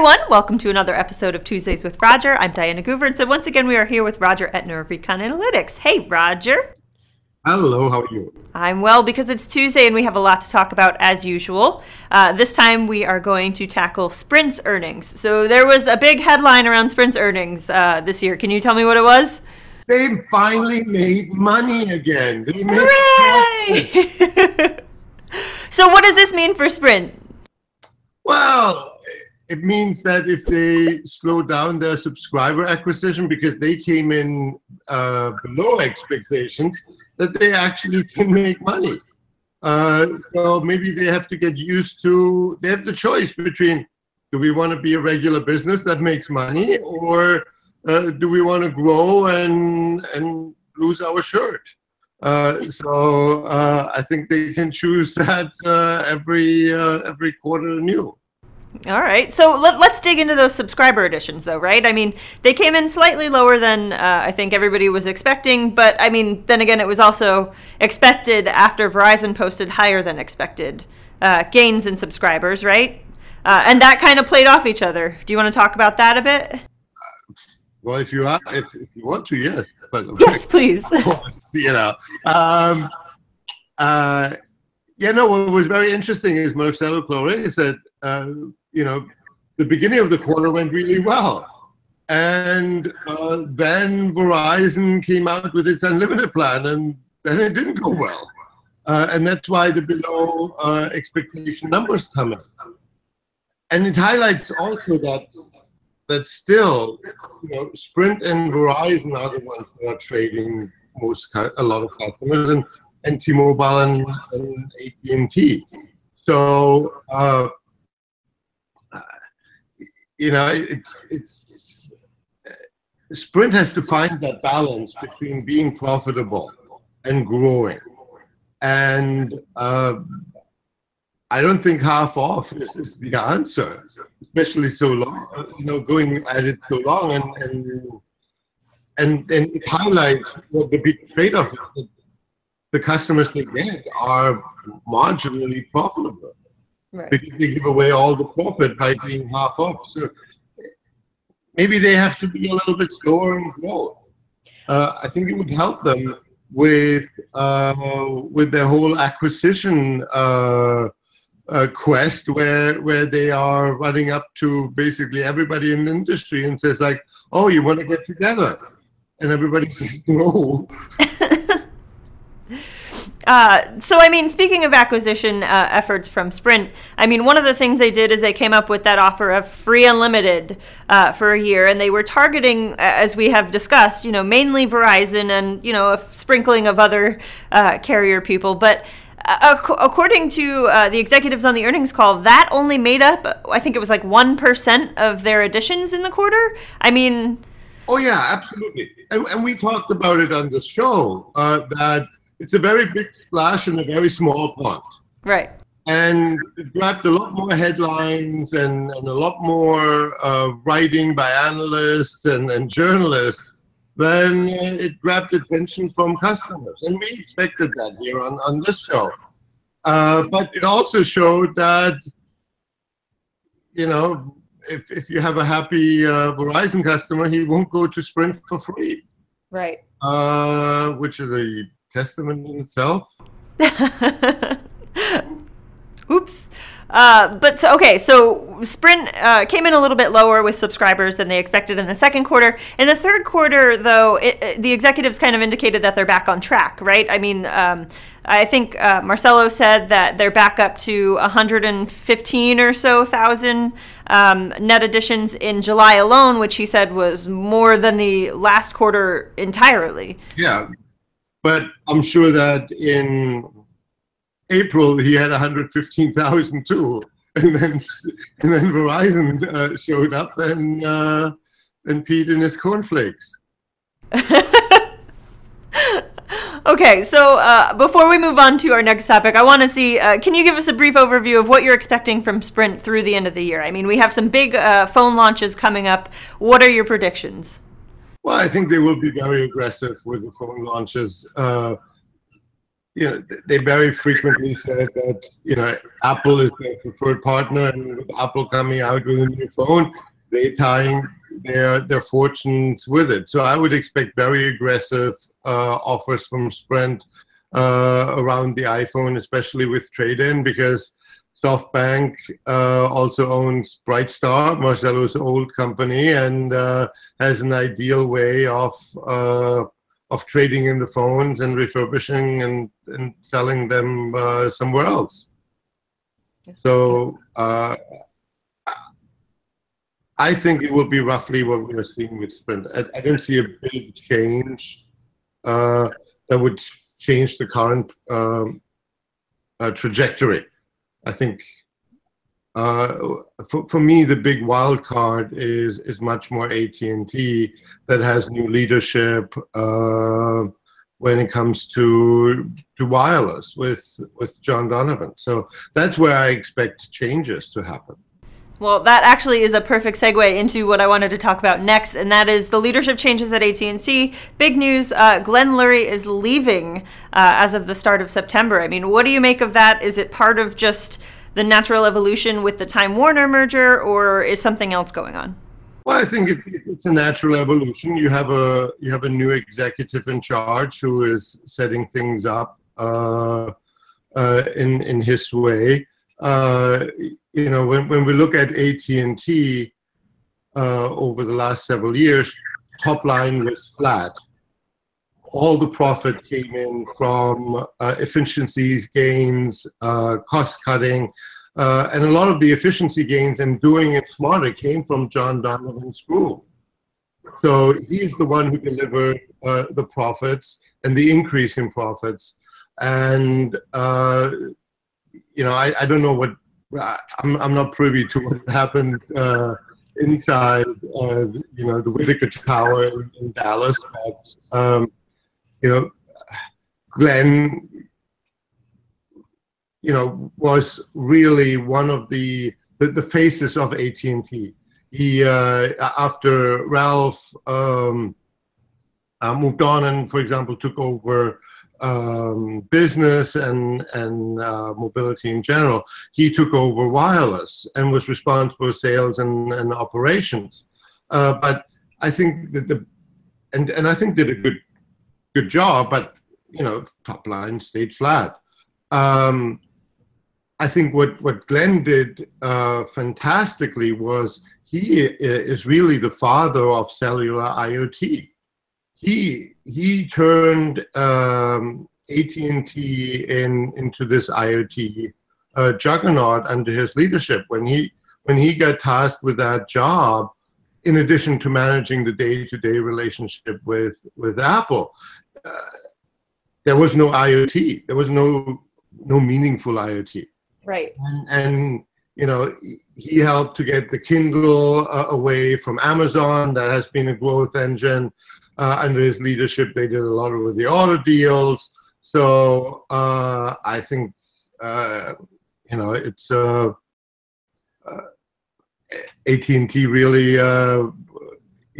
everyone. Welcome to another episode of Tuesdays with Roger. I'm Diana Gouvernson. Once again, we are here with Roger Entner of Recon Analytics. Hey, Roger. Hello, how are you? I'm well because it's Tuesday and we have a lot to talk about as usual. Uh, this time we are going to tackle Sprint's earnings. So there was a big headline around Sprint's earnings uh, this year. Can you tell me what it was? They finally made money again. They made Hooray! so what does this mean for Sprint? Well, it means that if they slow down their subscriber acquisition because they came in uh, below expectations, that they actually can make money. Uh, so maybe they have to get used to, they have the choice between do we want to be a regular business that makes money or uh, do we want to grow and, and lose our shirt? Uh, so uh, I think they can choose that uh, every uh, every quarter new. All right. So let, us dig into those subscriber additions, though, right? I mean, they came in slightly lower than uh, I think everybody was expecting, but I mean, then again, it was also expected after Verizon posted higher than expected uh, gains in subscribers, right? Uh, and that kind of played off each other. Do you want to talk about that a bit? Well, if you are, if, if you want to, yes. But yes, please. Course, you know, um, uh, yeah, no. What was very interesting is Marcelo Claure said uh, you know, the beginning of the quarter went really well. And uh, then Verizon came out with its unlimited plan, and then it didn't go well. Uh, and that's why the below uh, expectation numbers come in. And it highlights also that that still, you know, Sprint and Verizon are the ones that are trading most a lot of customers, and, and T-Mobile and, and AT&T. So uh, you know, it's, it's, it's Sprint has to find that balance between being profitable and growing. And uh, I don't think half off is, is, the answer, especially so long, you know, going at it so long. And, and, and, and it highlights what the big trade off is. The customers they get are marginally profitable right. because they give away all the profit by being half off. So maybe they have to be a little bit slower in growth. Uh, I think it would help them with uh, with their whole acquisition uh, uh, quest, where where they are running up to basically everybody in the industry and says like, "Oh, you want to get together?" And everybody says no. Uh, so, I mean, speaking of acquisition uh, efforts from Sprint, I mean, one of the things they did is they came up with that offer of free unlimited uh, for a year, and they were targeting, as we have discussed, you know, mainly Verizon and you know a sprinkling of other uh, carrier people, but. Uh, according to uh, the executives on the earnings call, that only made up, I think it was like 1% of their additions in the quarter. I mean, Oh yeah, absolutely. And, and we talked about it on the show uh, that it's a very big splash in a very small pond. Right. And it grabbed a lot more headlines and, and a lot more uh, writing by analysts and, and journalists than it grabbed attention from customers. And we expected that here on, on this show. Uh, but it also showed that, you know, if, if you have a happy uh, Verizon customer, he won't go to Sprint for free. Right. Uh, which is a testament in itself. Oops. Uh, but so, okay, so Sprint uh, came in a little bit lower with subscribers than they expected in the second quarter. In the third quarter, though, it, it, the executives kind of indicated that they're back on track, right? I mean, um, I think uh, Marcelo said that they're back up to 115 or so thousand um, net additions in July alone, which he said was more than the last quarter entirely. Yeah, but I'm sure that in April he had 115,000 too, and then and then Verizon uh, showed up and uh, and Pete in his cornflakes. okay, so uh, before we move on to our next topic, I want to see. Uh, can you give us a brief overview of what you're expecting from Sprint through the end of the year? I mean, we have some big uh, phone launches coming up. What are your predictions? Well, I think they will be very aggressive with the phone launches. Uh, you know, they very frequently said that you know Apple is their preferred partner, and with Apple coming out with a new phone, they tying their their fortunes with it. So I would expect very aggressive uh, offers from Sprint uh, around the iPhone, especially with trade-in, because SoftBank uh, also owns Brightstar, Marcelo's old company, and uh, has an ideal way of uh, of trading in the phones and refurbishing and, and selling them uh, somewhere else. So uh, I think it will be roughly what we are seeing with Sprint. I, I don't see a big change uh, that would change the current um, trajectory. I think uh, for, for me, the big wild card is is much more AT and T that has new leadership uh, when it comes to to wireless with with John Donovan. So that's where I expect changes to happen. Well, that actually is a perfect segue into what I wanted to talk about next, and that is the leadership changes at AT&T. Big news: uh, Glenn Lurie is leaving uh, as of the start of September. I mean, what do you make of that? Is it part of just the natural evolution with the Time Warner merger, or is something else going on? Well, I think it's, it's a natural evolution. You have a you have a new executive in charge who is setting things up uh, uh, in in his way. Uh, you know, when, when we look at AT and T uh, over the last several years, top line was flat all the profit came in from uh, efficiencies gains, uh, cost cutting, uh, and a lot of the efficiency gains and doing it smarter came from John Donovan's group. So he's the one who delivered the profits and the increase in profits. And uh, you know, I, I don't know what I'm. I'm not privy to what happened uh, inside, you know, the Whitacre Tower in, in Dallas, but. Um, you know, Glenn, you know, was really one of the the, the faces of AT&T. He uh, after Ralph um, uh, moved on and, for example, took over um, business and and uh, mobility in general. He took over wireless and was responsible for sales and, and operations. Uh, but I think that the and and I think did a good good job, but you know, top line stayed flat. Um, I think what what Glenn did uh, fantastically was he is really the father of cellular IoT. He he turned um, AT&T in into this IoT uh, juggernaut under his leadership. When he when he got tasked with that job, in addition to managing the day-to-day relationship with with Apple, uh, there was no IoT. There was no no meaningful IoT. Right. And, and you know he helped to get the Kindle uh, away from Amazon. That has been a growth engine under his leadership. They did a lot of the auto deals. So uh, I think uh, you know it's uh, AT&T really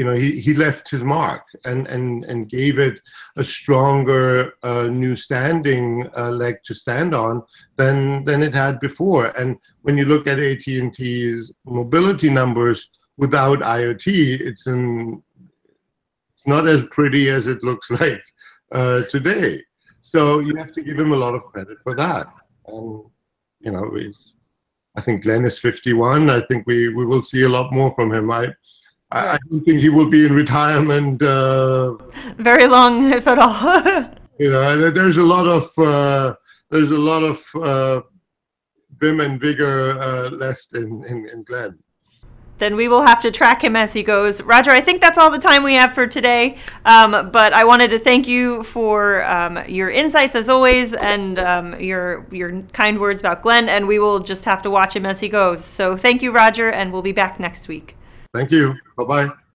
you know, he, he left his mark and, and, and gave it a stronger uh, new standing uh, leg to stand on than, than it had before. And when you look at AT&T's mobility numbers without IoT, it's, an, it's not as pretty as it looks like uh, today. So you have to give him a lot of credit for that. And, you know, he's, I think Glenn is 51. I think we, we will see a lot more from him. I, I, don't think he will be in retirement. Uh, Very long, if at all. you know, there's a lot of uh, there's a lot of uh, vim and vigor uh, left in, in, in Glenn then we will have to track him as he goes. Roger, I think that's all the time we have for today. Um, but I wanted to thank you for um, your insights as always and um, your your kind words about Glenn. And we will just have to watch him as he goes. So thank you, Roger, and we'll be back next week. Thank you. Bye bye.